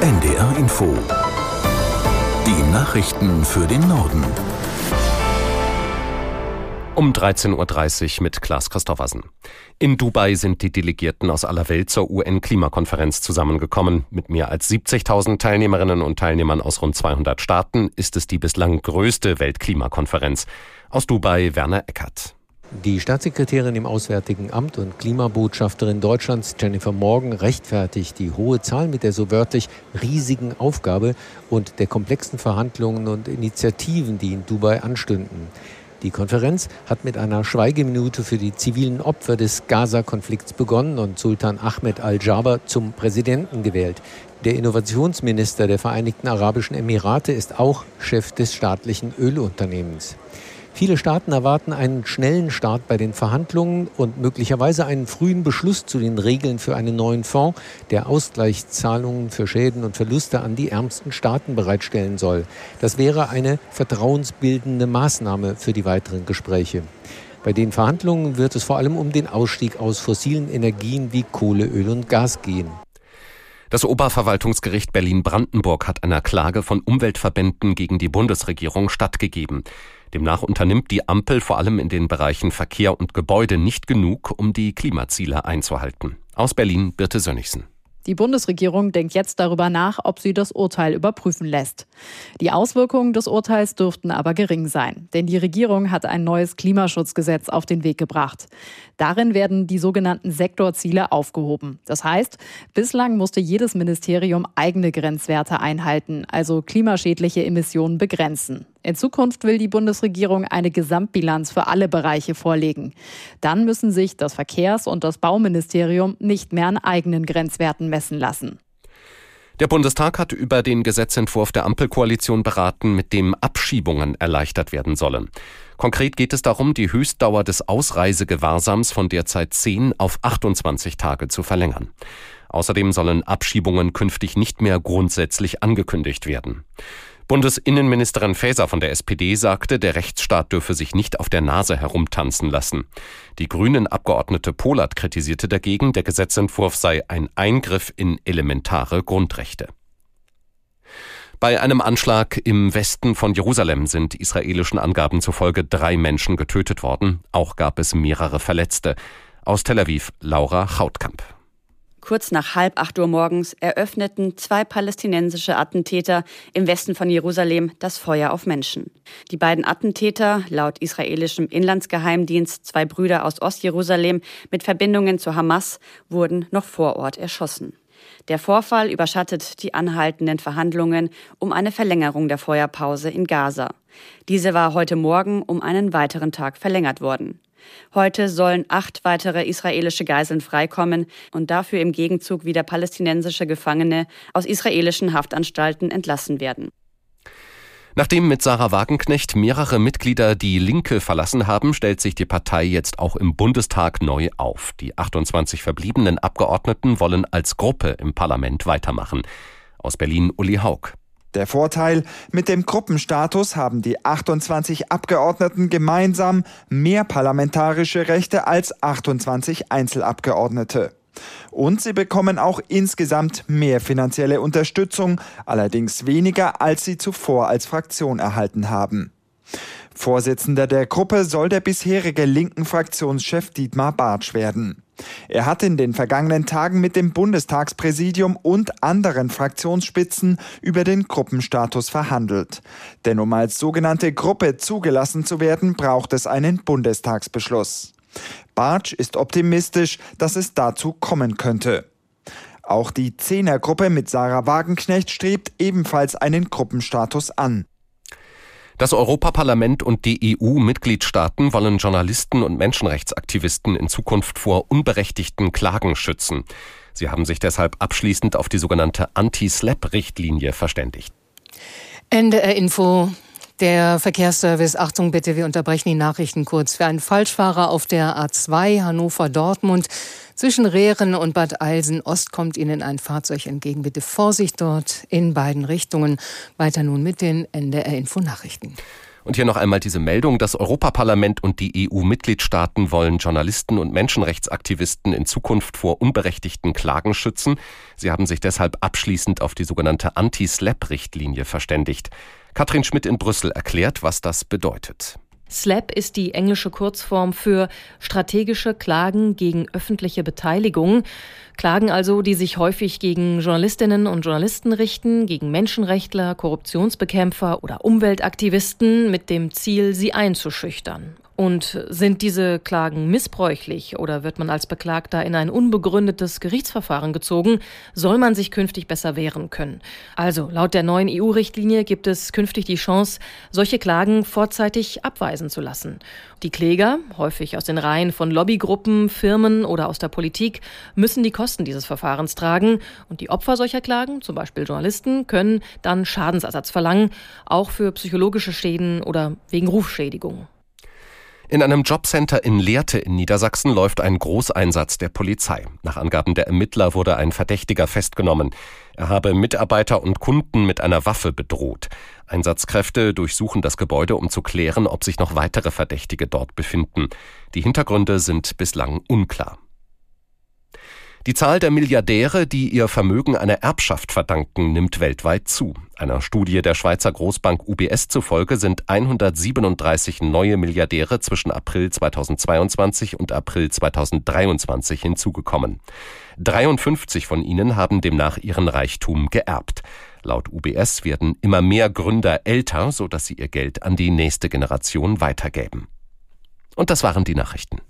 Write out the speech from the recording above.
NDR Info. Die Nachrichten für den Norden. Um 13.30 Uhr mit Klaas Christoffersen. In Dubai sind die Delegierten aus aller Welt zur UN-Klimakonferenz zusammengekommen. Mit mehr als 70.000 Teilnehmerinnen und Teilnehmern aus rund 200 Staaten ist es die bislang größte Weltklimakonferenz. Aus Dubai Werner Eckert. Die Staatssekretärin im Auswärtigen Amt und Klimabotschafterin Deutschlands, Jennifer Morgan, rechtfertigt die hohe Zahl mit der so wörtlich riesigen Aufgabe und der komplexen Verhandlungen und Initiativen, die in Dubai anstünden. Die Konferenz hat mit einer Schweigeminute für die zivilen Opfer des Gaza-Konflikts begonnen und Sultan Ahmed al-Jaber zum Präsidenten gewählt. Der Innovationsminister der Vereinigten Arabischen Emirate ist auch Chef des staatlichen Ölunternehmens. Viele Staaten erwarten einen schnellen Start bei den Verhandlungen und möglicherweise einen frühen Beschluss zu den Regeln für einen neuen Fonds, der Ausgleichszahlungen für Schäden und Verluste an die ärmsten Staaten bereitstellen soll. Das wäre eine vertrauensbildende Maßnahme für die weiteren Gespräche. Bei den Verhandlungen wird es vor allem um den Ausstieg aus fossilen Energien wie Kohle, Öl und Gas gehen. Das Oberverwaltungsgericht Berlin-Brandenburg hat einer Klage von Umweltverbänden gegen die Bundesregierung stattgegeben. Demnach unternimmt die Ampel vor allem in den Bereichen Verkehr und Gebäude nicht genug, um die Klimaziele einzuhalten. Aus Berlin Birte Sönnigsen. Die Bundesregierung denkt jetzt darüber nach, ob sie das Urteil überprüfen lässt. Die Auswirkungen des Urteils dürften aber gering sein, denn die Regierung hat ein neues Klimaschutzgesetz auf den Weg gebracht. Darin werden die sogenannten Sektorziele aufgehoben. Das heißt, bislang musste jedes Ministerium eigene Grenzwerte einhalten, also klimaschädliche Emissionen begrenzen. In Zukunft will die Bundesregierung eine Gesamtbilanz für alle Bereiche vorlegen. Dann müssen sich das Verkehrs- und das Bauministerium nicht mehr an eigenen Grenzwerten messen lassen. Der Bundestag hat über den Gesetzentwurf der Ampelkoalition beraten, mit dem Abschiebungen erleichtert werden sollen. Konkret geht es darum, die Höchstdauer des Ausreisegewahrsams von derzeit 10 auf 28 Tage zu verlängern. Außerdem sollen Abschiebungen künftig nicht mehr grundsätzlich angekündigt werden. Bundesinnenministerin Faeser von der SPD sagte, der Rechtsstaat dürfe sich nicht auf der Nase herumtanzen lassen. Die grünen Abgeordnete Polat kritisierte dagegen, der Gesetzentwurf sei ein Eingriff in elementare Grundrechte. Bei einem Anschlag im Westen von Jerusalem sind israelischen Angaben zufolge drei Menschen getötet worden. Auch gab es mehrere Verletzte. Aus Tel Aviv Laura Hautkamp. Kurz nach halb acht Uhr morgens eröffneten zwei palästinensische Attentäter im Westen von Jerusalem das Feuer auf Menschen. Die beiden Attentäter, laut israelischem Inlandsgeheimdienst zwei Brüder aus Ostjerusalem mit Verbindungen zu Hamas, wurden noch vor Ort erschossen. Der Vorfall überschattet die anhaltenden Verhandlungen um eine Verlängerung der Feuerpause in Gaza. Diese war heute Morgen um einen weiteren Tag verlängert worden. Heute sollen acht weitere israelische Geiseln freikommen und dafür im Gegenzug wieder palästinensische Gefangene aus israelischen Haftanstalten entlassen werden. Nachdem mit Sarah Wagenknecht mehrere Mitglieder die Linke verlassen haben, stellt sich die Partei jetzt auch im Bundestag neu auf. Die 28 verbliebenen Abgeordneten wollen als Gruppe im Parlament weitermachen. Aus Berlin Uli Haug. Der Vorteil, mit dem Gruppenstatus haben die 28 Abgeordneten gemeinsam mehr parlamentarische Rechte als 28 Einzelabgeordnete. Und sie bekommen auch insgesamt mehr finanzielle Unterstützung, allerdings weniger, als sie zuvor als Fraktion erhalten haben. Vorsitzender der Gruppe soll der bisherige linken Fraktionschef Dietmar Bartsch werden. Er hat in den vergangenen Tagen mit dem Bundestagspräsidium und anderen Fraktionsspitzen über den Gruppenstatus verhandelt. Denn um als sogenannte Gruppe zugelassen zu werden, braucht es einen Bundestagsbeschluss. Bartsch ist optimistisch, dass es dazu kommen könnte. Auch die Zehnergruppe mit Sarah Wagenknecht strebt ebenfalls einen Gruppenstatus an. Das Europaparlament und die EU-Mitgliedstaaten wollen Journalisten und Menschenrechtsaktivisten in Zukunft vor unberechtigten Klagen schützen. Sie haben sich deshalb abschließend auf die sogenannte Anti-SLAP-Richtlinie verständigt. NDR Info. Der Verkehrsservice, Achtung bitte, wir unterbrechen die Nachrichten kurz. Für einen Falschfahrer auf der A2 Hannover-Dortmund zwischen Rehren und Bad Eilsen-Ost kommt Ihnen ein Fahrzeug entgegen. Bitte Vorsicht dort in beiden Richtungen. Weiter nun mit den NDR-Info-Nachrichten. Und hier noch einmal diese Meldung. Das Europaparlament und die EU-Mitgliedstaaten wollen Journalisten und Menschenrechtsaktivisten in Zukunft vor unberechtigten Klagen schützen. Sie haben sich deshalb abschließend auf die sogenannte Anti-SLAP-Richtlinie verständigt. Katrin Schmidt in Brüssel erklärt, was das bedeutet. SLAP ist die englische Kurzform für strategische Klagen gegen öffentliche Beteiligung. Klagen also, die sich häufig gegen Journalistinnen und Journalisten richten, gegen Menschenrechtler, Korruptionsbekämpfer oder Umweltaktivisten mit dem Ziel, sie einzuschüchtern. Und sind diese Klagen missbräuchlich oder wird man als Beklagter in ein unbegründetes Gerichtsverfahren gezogen, soll man sich künftig besser wehren können. Also, laut der neuen EU-Richtlinie gibt es künftig die Chance, solche Klagen vorzeitig abweisen zu lassen. Die Kläger, häufig aus den Reihen von Lobbygruppen, Firmen oder aus der Politik, müssen die Kosten dieses Verfahrens tragen und die Opfer solcher Klagen, zum Beispiel Journalisten, können dann Schadensersatz verlangen, auch für psychologische Schäden oder wegen Rufschädigung. In einem Jobcenter in Lehrte in Niedersachsen läuft ein Großeinsatz der Polizei. Nach Angaben der Ermittler wurde ein Verdächtiger festgenommen. Er habe Mitarbeiter und Kunden mit einer Waffe bedroht. Einsatzkräfte durchsuchen das Gebäude, um zu klären, ob sich noch weitere Verdächtige dort befinden. Die Hintergründe sind bislang unklar. Die Zahl der Milliardäre, die ihr Vermögen einer Erbschaft verdanken, nimmt weltweit zu. Einer Studie der Schweizer Großbank UBS zufolge sind 137 neue Milliardäre zwischen April 2022 und April 2023 hinzugekommen. 53 von ihnen haben demnach ihren Reichtum geerbt. Laut UBS werden immer mehr Gründer älter, sodass sie ihr Geld an die nächste Generation weitergeben. Und das waren die Nachrichten.